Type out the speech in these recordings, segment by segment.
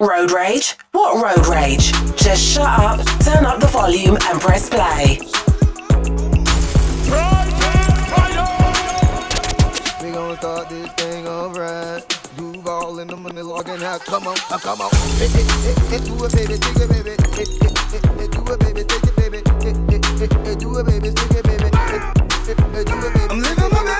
Road rage? What road rage? Just shut up, turn up the volume, and press play. We gon' start this thing alright. Duval in the money logging out. Come on, uh, come on. Do it, baby, take it, baby. Do it, baby, take it, baby. Do it, baby, take it, baby. Do it, baby. I'm living my best life.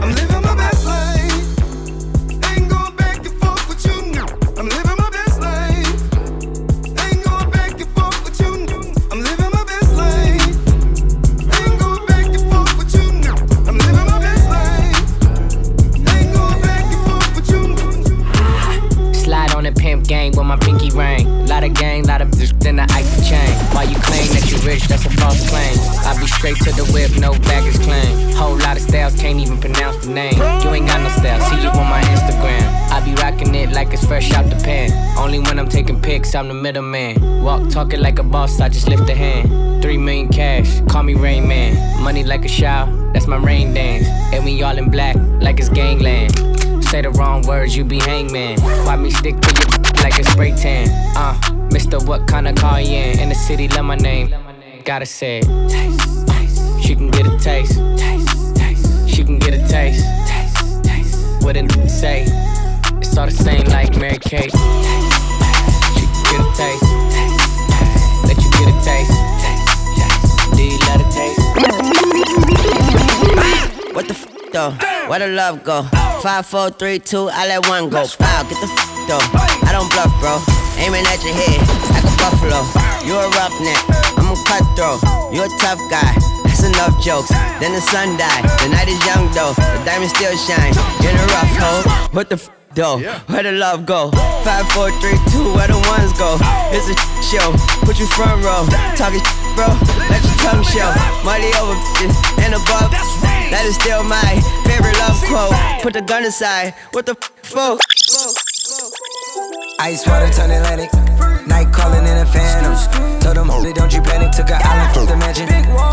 I'm living my best rich, that's a false claim. I be straight to the whip, no baggage claim. Whole lot of styles, can't even pronounce the name. You ain't got no style, see you on my Instagram. I be rocking it like it's fresh out the pan. Only when I'm taking pics, I'm the middleman. Walk talking like a boss, I just lift a hand. Three million cash, call me Rain Man. Money like a shower, that's my rain dance. And we all in black, like it's gangland. Say the wrong words, you be hangman. Why me stick to your like a spray tan? Uh, Mr. What kind of car you in? In the city, love my name. Gotta say it. Taste, taste. She can get a taste. Taste, taste. She can get a taste. Taste, taste. What did it say? It's all the same like Mary Kate. Taste, taste. She can get a taste. Taste, taste. Let you get a taste. Taste, taste. Do you love a taste? Ah! What the f though? Where the love go? Five, four, three, two, I let one go. Wow, get the f though. I don't bluff, bro. Aiming at your head like a buffalo. You a roughneck, I'm a cutthroat. You a tough guy. That's enough jokes. Then the sun died. The night is young though. The diamond still shine. You're in a rough hole. What the f though? Where the love go? Five, four, three, two, where the ones go? It's a show. Put you front row. Talking f*** bro. Let your tongue show. Money over bitches and above. That is still my favorite love quote. Put the gun aside. What the f for? Ice water turn Atlantic. Night calling in a phantom. Told them, "Holy, don't you panic. Took an island from the mansion.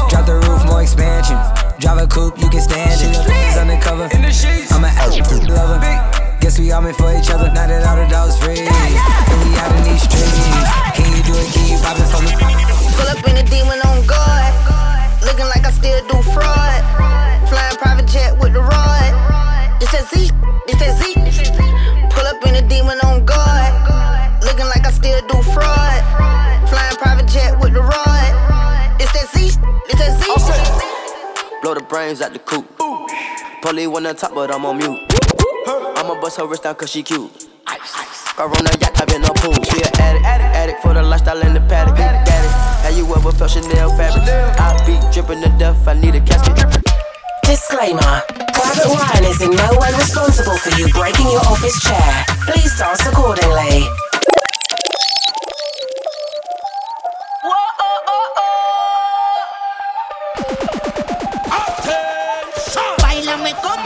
Drop the roof, more expansion. Drive a coupe, you can stand it. It's undercover. I'm an absolute lover. Guess we all meant for each other. Now that all the dogs free. And we out in these streets. Can you do it? Can you pop it for me? Pull up in a demon on guard. Looking like I still do fraud. Flying private jet with the rod. It's that Z, it's that Z. jet with the rod. It's that Z, it's that Z. Blow the brains out the coop. Polly wanna talk, but I'm on mute. I'ma bust her wrist down cause she cute. Car on a yacht, I've been a pool. She an addict, addict for the lifestyle in the paddock. Big daddy, have you ever felt Chanel fabric? I be dripping to death, I need a casket. Disclaimer Private Ryan is in no way responsible for you breaking your office chair. Please dance accordingly.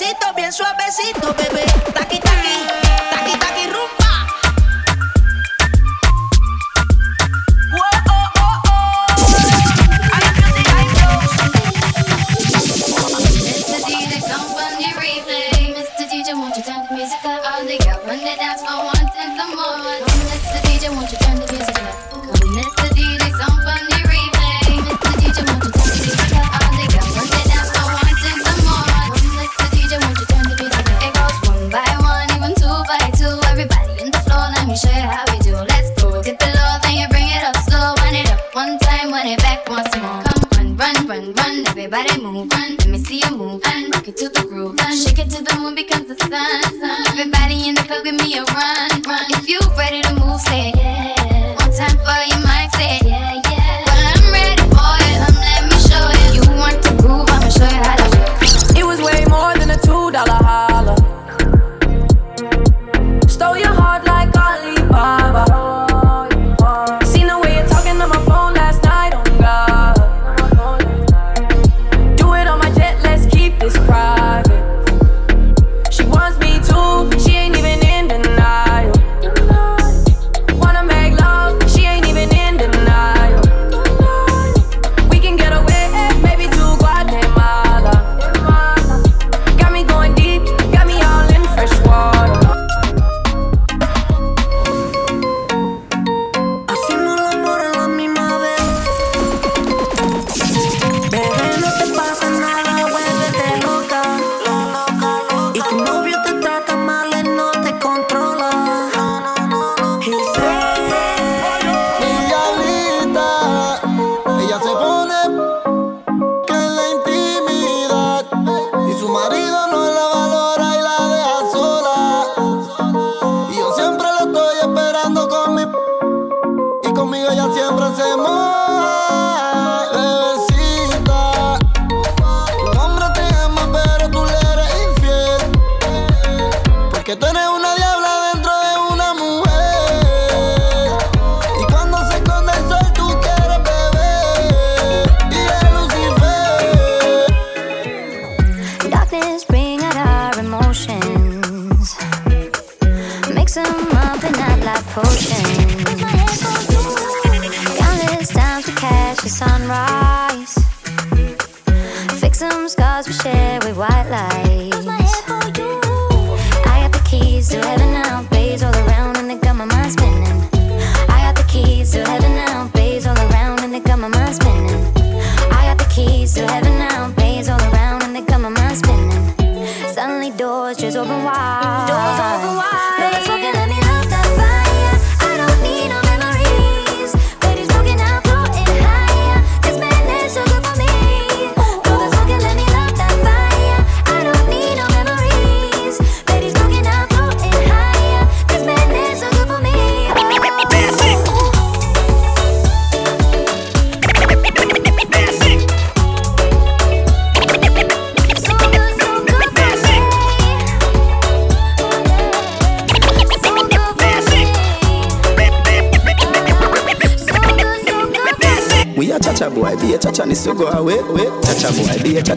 Cachito.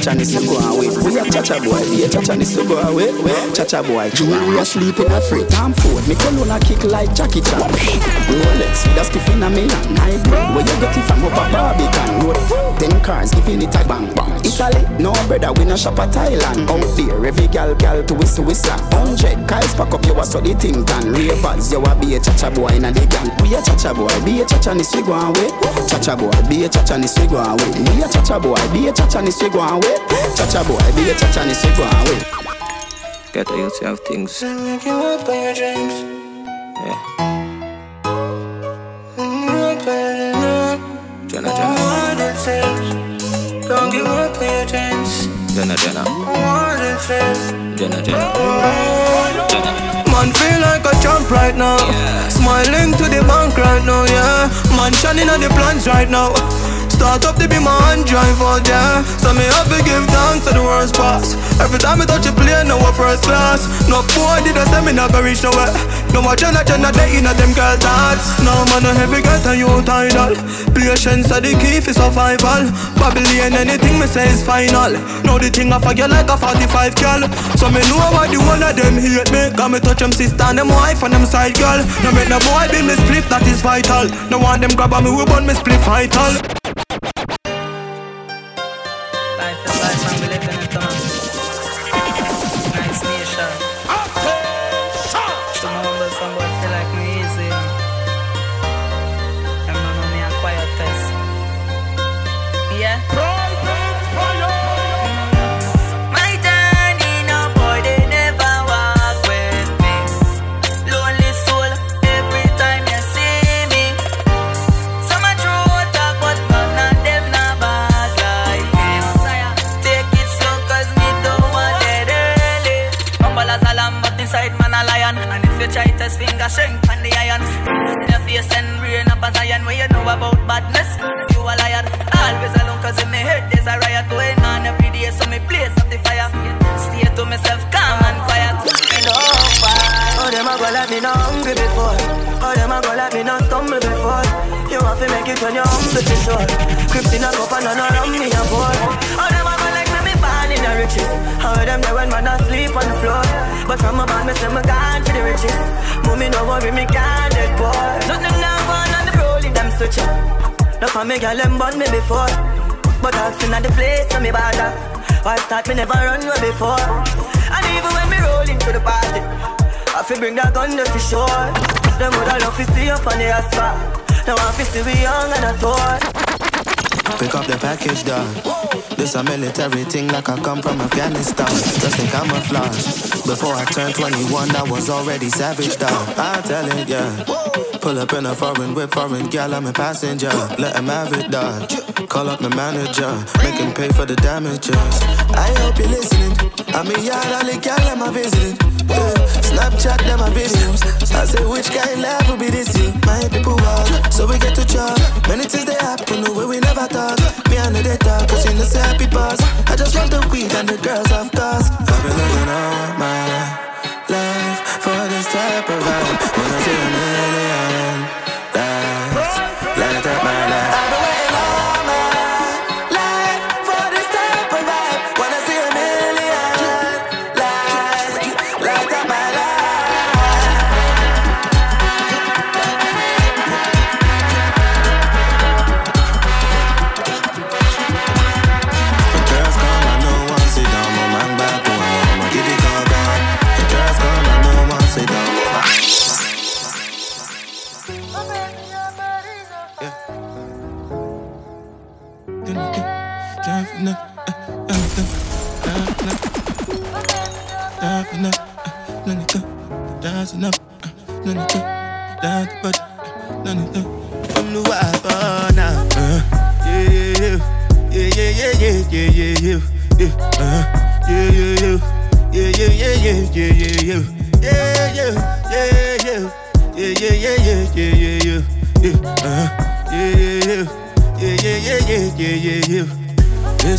想你思过 a boy jewelry We are sleeping a free time food. Me colonna kick like Jackie Chan. Rolex, with a skiff in a million. and I bring. Where you get it from up a Barbican road? Ten cars giving it a bang bang. Italy, no brother, we no shop at Thailand. Out there, every gal gal to whistle whistle. Hundred guys pack up, you a so the thing can. Ravers, you a be a cha cha boy in a the gang. We a cha cha boy, be a cha cha ni swig one way. Cha cha boy, be a cha cha ni swig one way. We a cha cha boy, be a cha cha ni swig one way. Cha cha boy, be a cha cha ni swig one way. Got the yourself things. Make you up on your dreams. Yeah. Mm, Jenna, Jenna. What it feels. Don't give up on your dreams. Jenna, Jenna. What it feels. Jenna, Jenna. Jenna. Man feel like a champ right now. Yeah. Smiling to the bank right now, yeah. Man shining on the plans right now. Start up to be my hand drive out, yeah. So me have to give thanks to the world's boss. Every time I touch a plane, no one first class. No boy did I send me gonna reach nowhere. No watch eh. Jenna Jenna day in a them girl thoughts. No man, no heavy get a you tidal. Patience are the key for survival. Babylon, anything me say is final. Know the thing I forget like a 45 girl. So me know why the one of them hate me. Got me touch them sister and them wife and them side girl. No make no boy be me split, that is vital. No want them grab on me, we burn me split vital. And none around me a pour. Oh, them a like me me born in the riches. How them there when man asleep on the floor. But from a band me say me gone for the riches. Mommy no worry me can't dead poor. Nothing now gone on the rolling them switching. No for me girl them born me before. But I've seen at the place so me bother. I start me never run away before. And even when me roll into the party, I feel bring that gun for sure. Them woulda love to see up on the asphalt. Now I feel see we young and a tour. Pick up the package, dog. This a military thing like I come from Afghanistan. Just a flash. Before I turned 21, I was already savage, dog. I tell it, yeah. Pull up in a foreign whip, foreign gal, I'm a passenger. Let him have it, dog. Call up my manager, make him pay for the damages. I hope you're listening. I'm a yard, gal, I'm a visiting. Yeah. Snapchat, them my videos. I say, which kind life will be this year? My people walk, so we get to chop. Many things they happen, the way we never thought. Me and the talk, cause you know, say happy boss. I just want the weed and the girls, of course. I've been living all my life for this type of vibe. When I see a million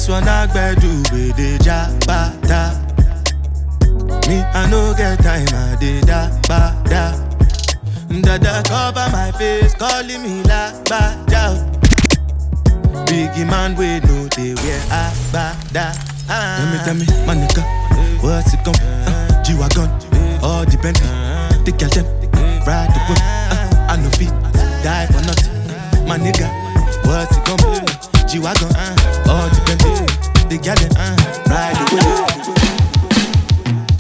one I do with the jabata. Me, I no get time, I did da ba da. Dada cover my face, calling me la ba da. Biggie man, we know they wear a ba da. Tell me, tell me, my nigga, what's it gon' uh, G-Wagon, all the Bentley, the girl them, ride the whip, uh, I no fit, die for nothing. My nigga, what's it gon'? G-Wagon, all the Bentley, the them, uh, ride the whip.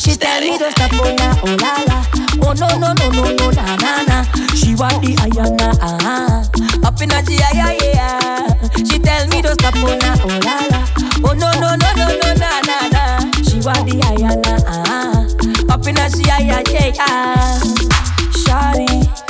She tell me to stop oh na oh la la. Oh no no no no no na na na. She want the ayana ah ah Up in a G yeah She tell me to stop oh na oh la la. Oh no no no no no na na na. She want the ayana ah ah Up in a G yeah yeah yeah. Shawty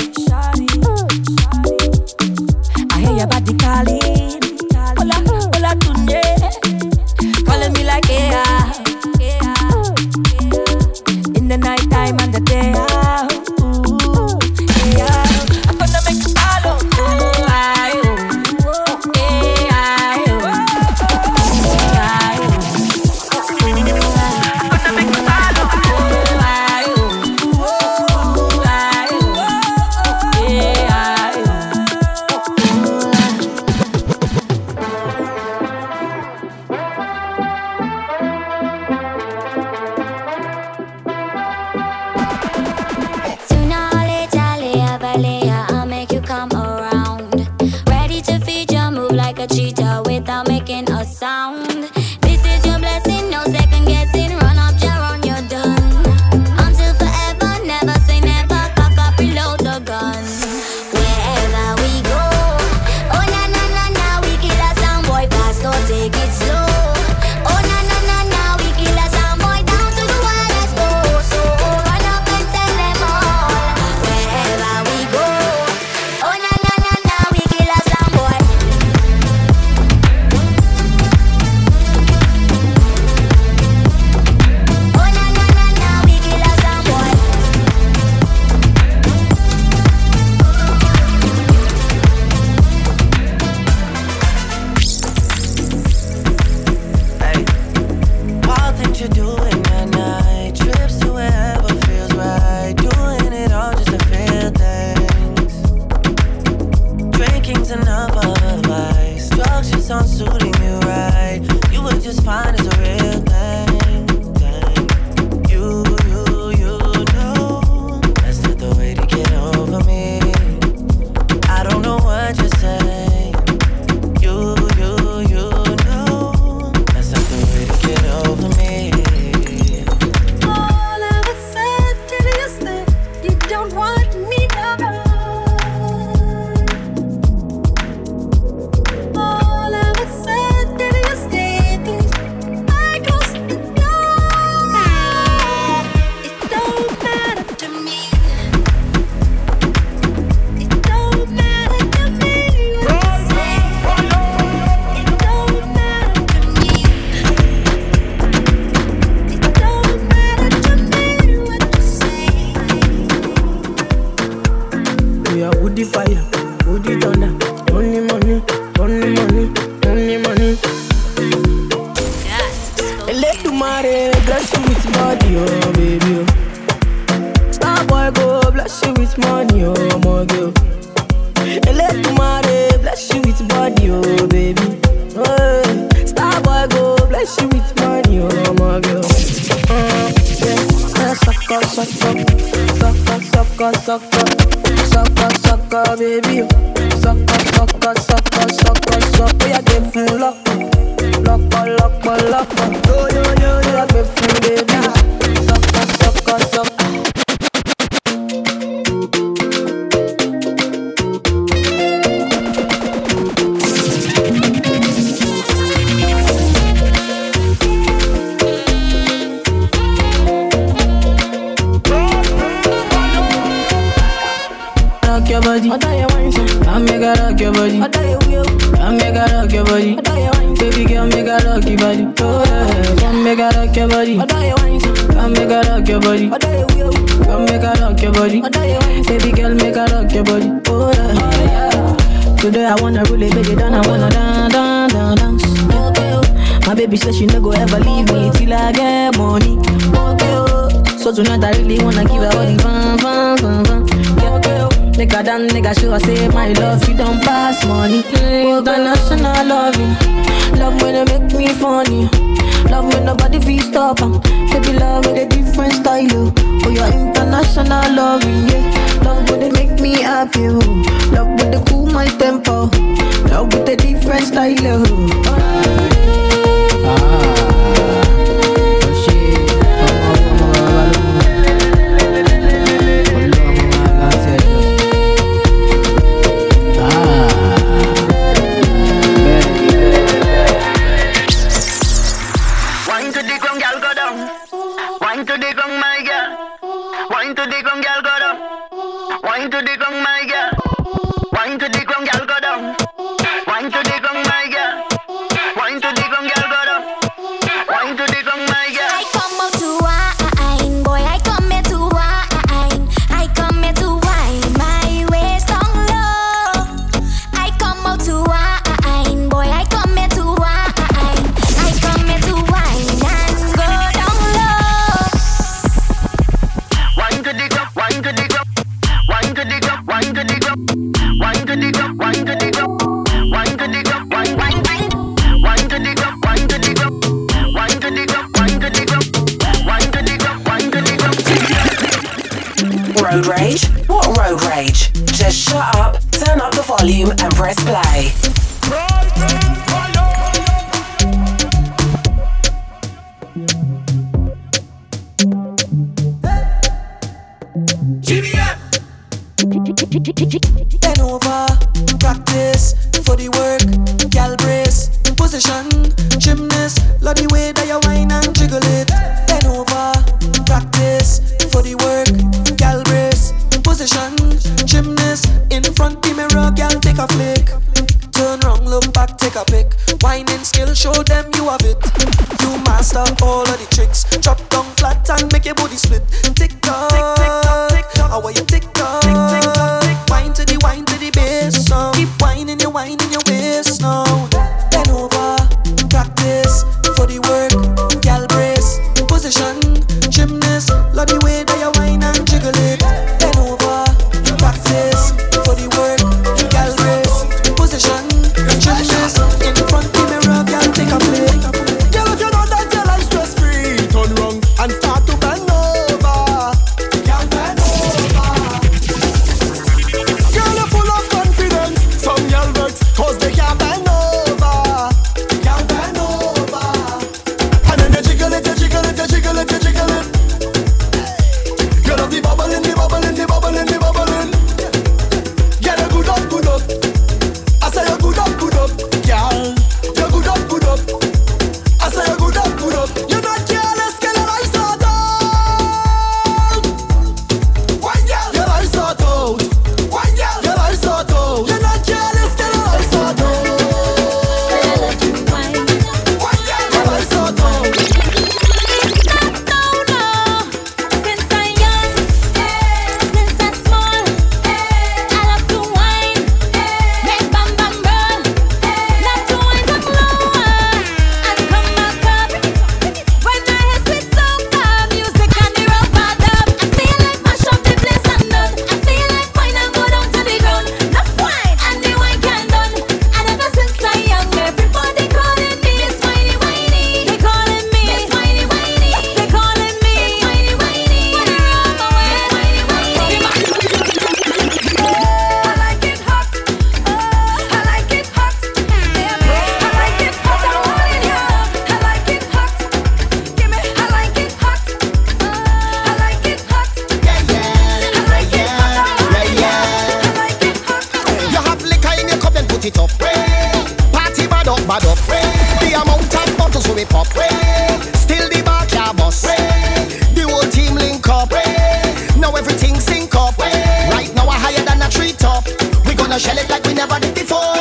kings and otherwise. Drugs just aren't suiting you right. You were just fine as a real thing. sucka, sucka, sucka, sucka, sucka, baby. Sucka, sucka, sucka, sucka, sucka, ya give me lock, lock, lock, lock, lock. say she no go ever leave me till I get money. Okay, oh. So tonight I really wanna give her all the fun, fun, fun, fun. Yeah, okay, oh. Make her dance, make her say my love, you don't pass money. Mm, international loving, love when you make me funny. Love when nobody feel stop em. Baby love with a different style, oh. Oh, yeah, international loving, yeah. Love when they make me happy, oh. Love when they cool my tempo. Love with a different style, oh. Then never did before.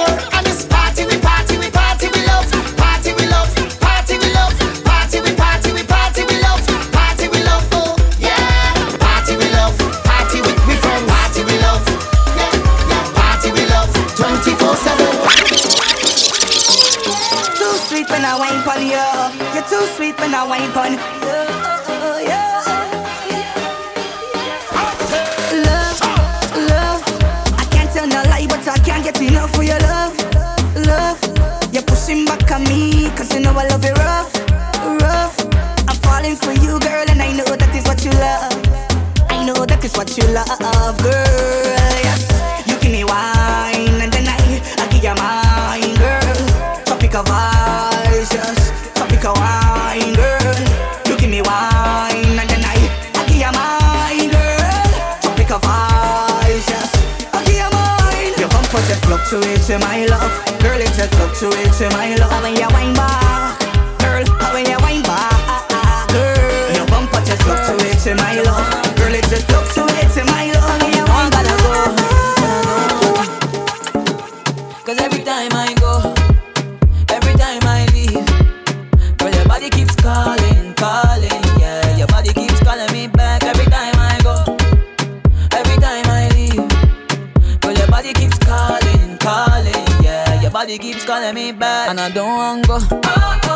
de me back, And I don't want go. Oh,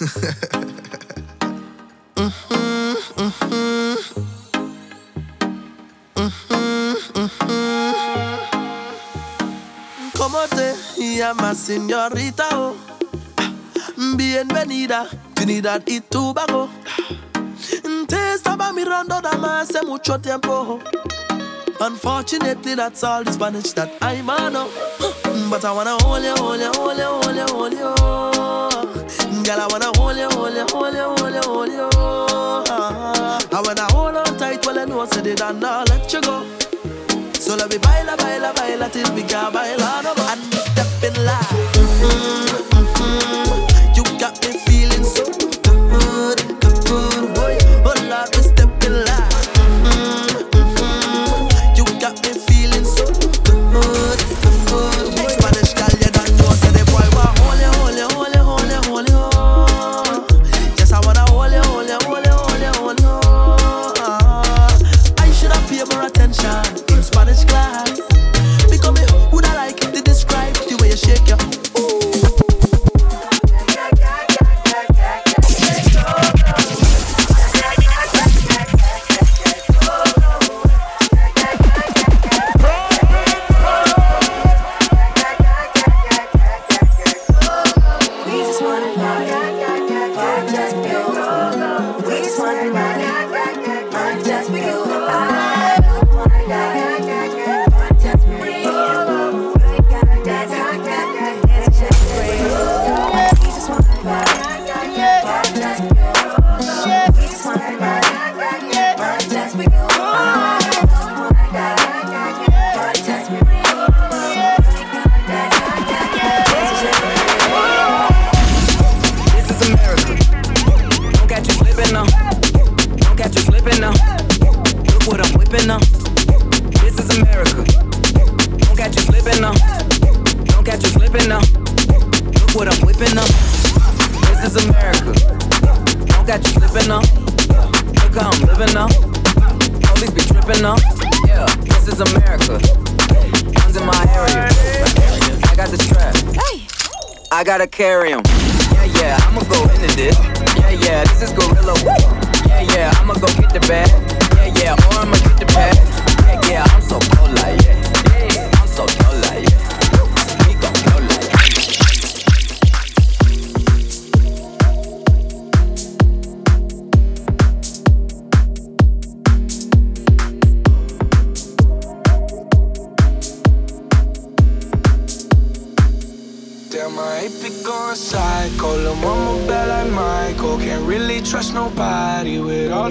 ¿Cómo te llamas, señorita? Oh, bienvenida, Trinidad y Tobago. Te estaba mirando dama hace mucho tiempo. Unfortunately, that's all the Spanish that I know. But I wanna hold you, hold you, hold you, hold you, hold you. Girl, I wanna hold you, hold you, hold you, hold you, hold you. I wanna hold on tight while I know I said it and I'll let you go. So let me baila, baila, baila till we can baila no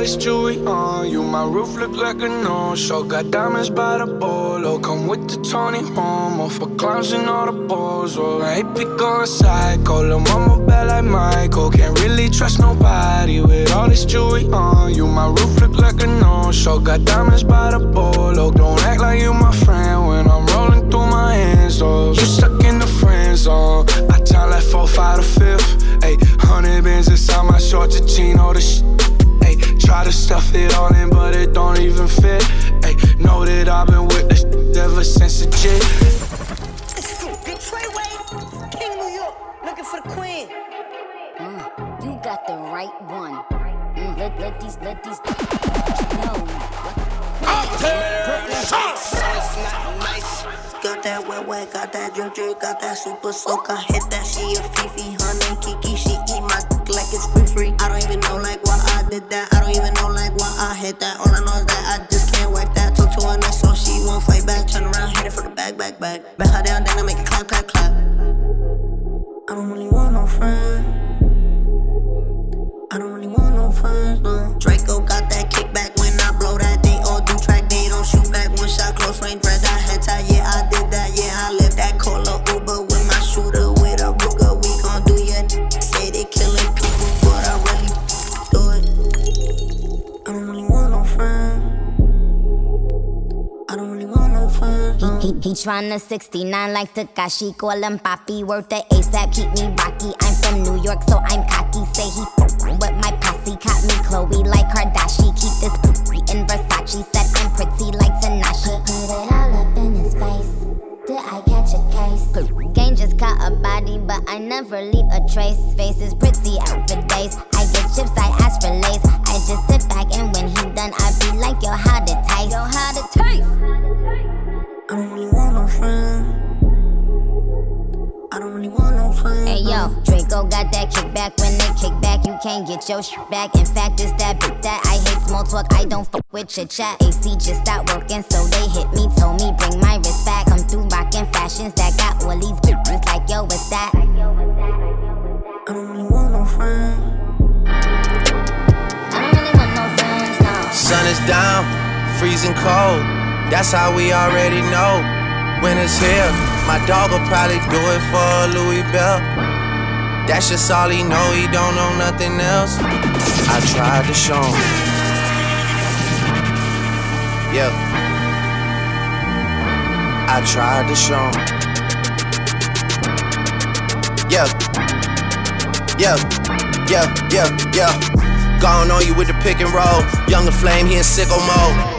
this jewelry on you. My roof look like a no-show. Got diamonds by the bolo. Come with the Tony Homo for clowns and all the balls. Oh, I ain't be going psycho. Lil' mama bad like Michael. Can't really trust nobody with all this jewelry on you. My roof look like a no-show. Got diamonds by the bolo. Don't act like you my friend when I'm rolling through my hands. Oh, you stuck in the friend zone. I time like four, five, to fifth. Ayy, hundred bins inside my a jean, all the shit. Ayy, try to stuff it all in, but it don't even fit. Ayy, know that I've been with this ever since the jit. Big Treyway, King New York, looking for the queen. Mm, you got the right one. Mm, let, let these, let these. No. Got that wet wet, got that drip drip, got that super soak. I hit that she a Fifi, her name Kiki. She eat my dick like it's free free. I don't even know like why I did that. I don't even know like why I hit that. All I know is that I just can't wipe that. Talk to her nice so she won't fight back. Turn around, hit it for the back, back, back. Bet tryna 69 like Takashi. Call him Papi, worth the ASAP, keep me rocky. I'm from New York, so I'm cocky. Say he with my posse, caught me Chloe like Kardashian. Keep this poopy in Versace, said I'm pretty like Tanashi. Put it all up in his face. Did I catch a case? Game just caught a body, but I never leave a trace. Face is pretty out for days. I get chips, I ask for lace. I just sit back and when he done, I be like, yo, how kick back, when they kick back you can't get your shit back. In fact, it's that bit that I hate small talk. I don't fuck with chit chat. AC just stopped working, so they hit me, told me bring my wrist back. Come through rockin' fashions that got all these bitches like yo, what's that? I don't really want no friends. I don't really want no friends, no. Sun is down, freezing cold. That's how we already know. When it's here, my dog will probably do it for a Louis Bell. That's just all he know, he don't know nothing else. I tried to show him. Yeah. I tried to show him. Yeah. Yeah. Yeah, yeah, yeah. Gone on you with the pick and roll. Younger flame, he in sicko mode.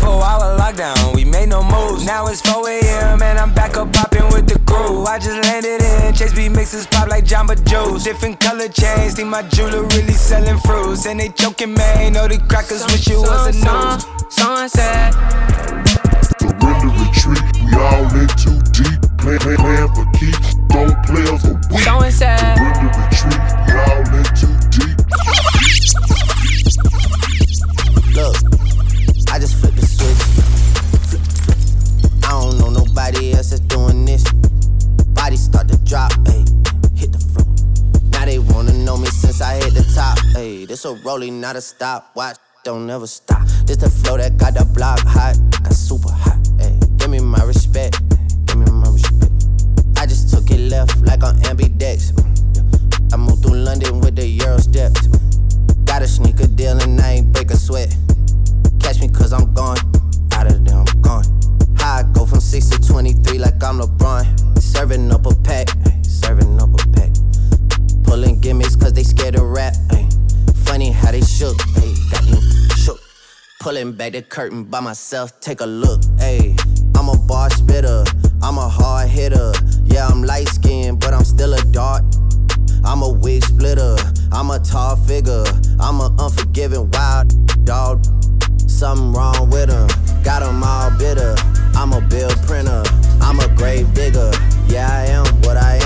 Two four hour lockdown, we made no moves. Now it's 4 a.m. and I'm back up popping with the crew. I just landed in, Chase B mixes pop like Jamba Juice. Different color chains, think my jeweler really selling fruits. And they joking, man, know the crackers wish it was a news. Sunset. Surrender retreat, we all in too deep. Plan, plan, plan for keeps, don't players a weak. Sunset. Surrender retreat, we all in not a stop. Watch, don't never stop. This the flow that got the block hot, got super hot, ayy. Give me my respect, give me my respect. I just took it left like on ambidex. I moved through London with the Euro steps. Got a sneaker deal and I ain't break a sweat. Catch me cause I'm gone. Out of there, I'm gone. How I go from 6 to 23 like I'm LeBron. Serving up a pack, serving up a pack. Pulling gimmicks cause they scared to rap. ay. Funny how they shook, ay, got them shook. Pulling back the curtain by myself, take a look. Ay, I'm a bar spitter, I'm a hard hitter. Yeah, I'm light skinned, but I'm still a dart. I'm a wig splitter, I'm a tall figure, I'm a unforgiving wild dog. Something wrong with him, got 'em all bitter. I'm a bill printer, I'm a grave digger. Yeah, I am what I am.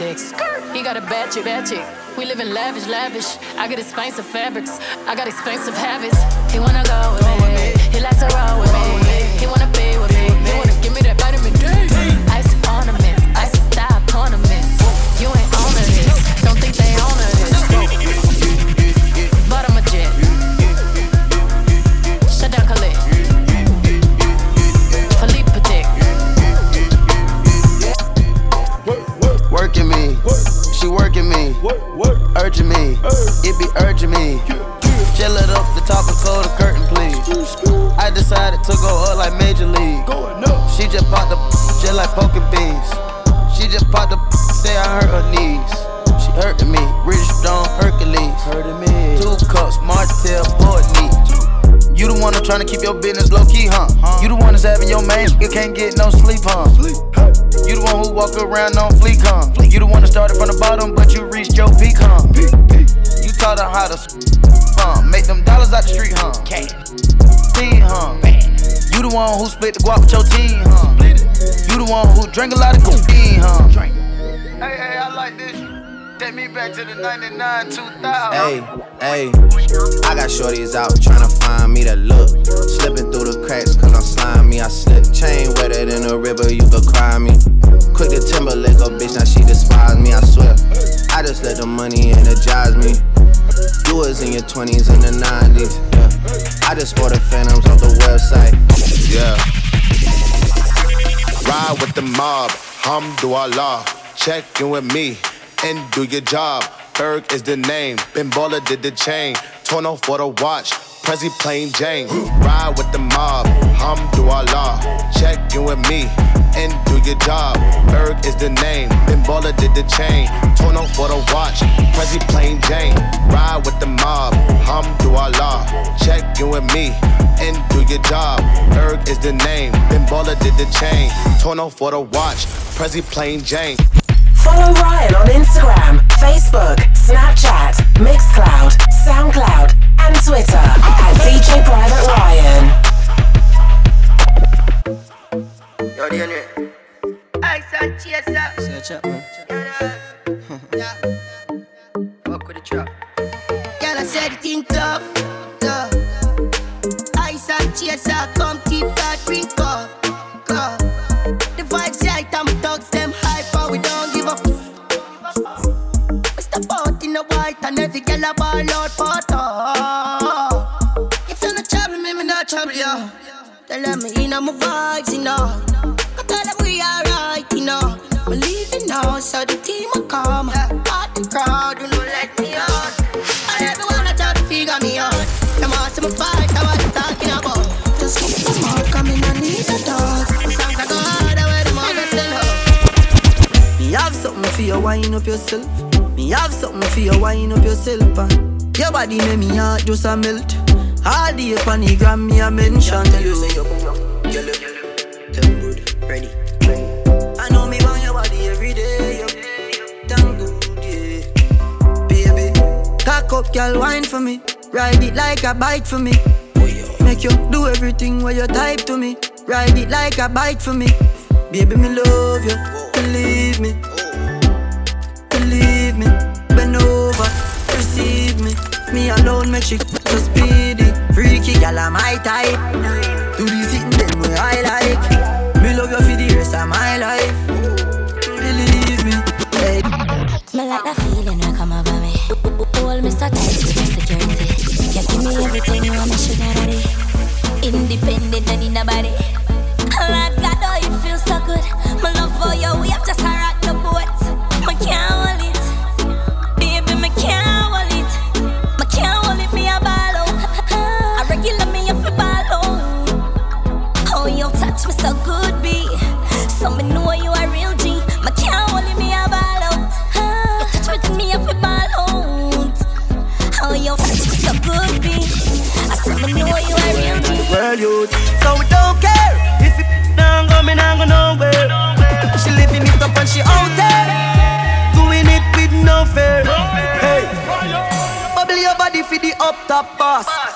He got a bad chick, bad chick. We live in lavish, lavish. I get expensive fabrics. I got expensive habits. He wanna go with me. He likes to roll with me. Be urging me. Chill it up the top and close the curtain, please. I decided to go up like Major League. She just popped the just like poking beans. She just popped the say I hurt her knees. She hurting me, Rich Stone Hercules. Hurting me. Two cups, Martell, board knee. You the one that's trying to keep your business low key, huh? You the one that's having your man, you can't get no sleep, huh? You the one who walk around on fleek, huh? You the one that started from the bottom, but you reached your peak, huh? Taught her how to huh? Make them dollars out the street, huh? Teen, huh? You the one who split the guap with your team, huh? You the one who drank a lot of codeine, huh? Hey, hey, I like this. Take me back to the 99, 2000. Hey, hey, I got shorties out trying to find me that look. Slipping through the cracks cause I'm slimy. I slip chain wetter than a river, you could cry me. Quick to Timberlake, a bitch, now she despise me, I swear. I just let the money energize me. You was in your 20s and the 90s, yeah. I just bought the Phantoms off the website, yeah. Ride with the mob, hum do Allah. Check in with me and do your job. Berg is the name, Ben Baller did the chain. Torn off for the watch, Prezi plain Jane. Ride with the mob, Hum hamdulillah. Check in with me and do your job. Berg is the name, Ben Baller did the chain. Torn off for the watch, Prezi plain Jane. Ride with the mob, Hum hamdulillah. Check in with me and do your job. Berg is the name, Ben Baller did the chain. Torn off for the watch, Prezi plain Jane. Follow Ryan on Instagram, Facebook, Snapchat, Mixcloud, Soundcloud, and Twitter at DJ Private Ryan. Yo, DNA. I said, cheers up. Search up, man. Yeah. Fuck with the trap. Girl, I said it in tough. tough. I said, cheers up. Wind up yourself. Me have something for you, wind up yourself. And your body make me heart just a melt. All the up the gram, me a mention. Tell you. I know me want your body every day. Damn good, yeah. Baby, cock up, girl, wine for me. Ride it like a bite for me. Make you do everything where you type to me. Ride it like a bite for me. Baby, me love you. Believe me. Make she so speedy. Freaky gal, I'm my type. Do the sitting them way I like. Me love you for the rest of my life. Believe me. Hey. Me like that feeling when come over me. Hold me so tight security. You give me everything you want, me sugar daddy. Independent and in the body. Boss.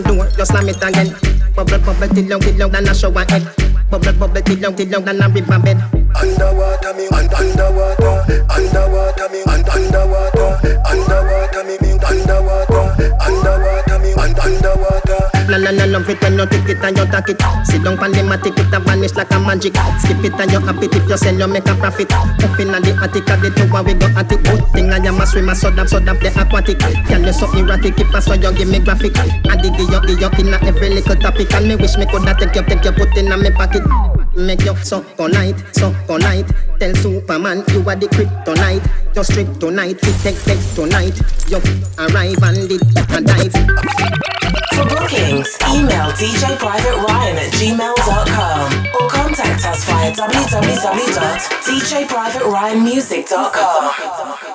As door, you slam it again. Bubble, bubble, till long, till long, than a shower head. Bubble, bubble, till long, till long, than a river bed. Underwater me, underwater, underwater me, underwater La la la love it when you take it and you take it. Sit down pon the matic, it a vanish like a magic. Skip it and you happy if you sell, you make a profit. Up inna the attic, of the tower we go at it. Good thing I am a swimmer, so that so that the aquatic. Girl you so erratic, if I saw you give me graphic. I dig you, dig you inna every little topic, and me wish me coulda take you, take you, put inna me pocket. Make you so polite, so polite. Tell Superman you are the kryptonite. Just strip tonight, fit take take tonight. You arrive and did a dive. For bookings, email djprivateryan at gmail.com or contact us via www.djprivateryanmusic.com.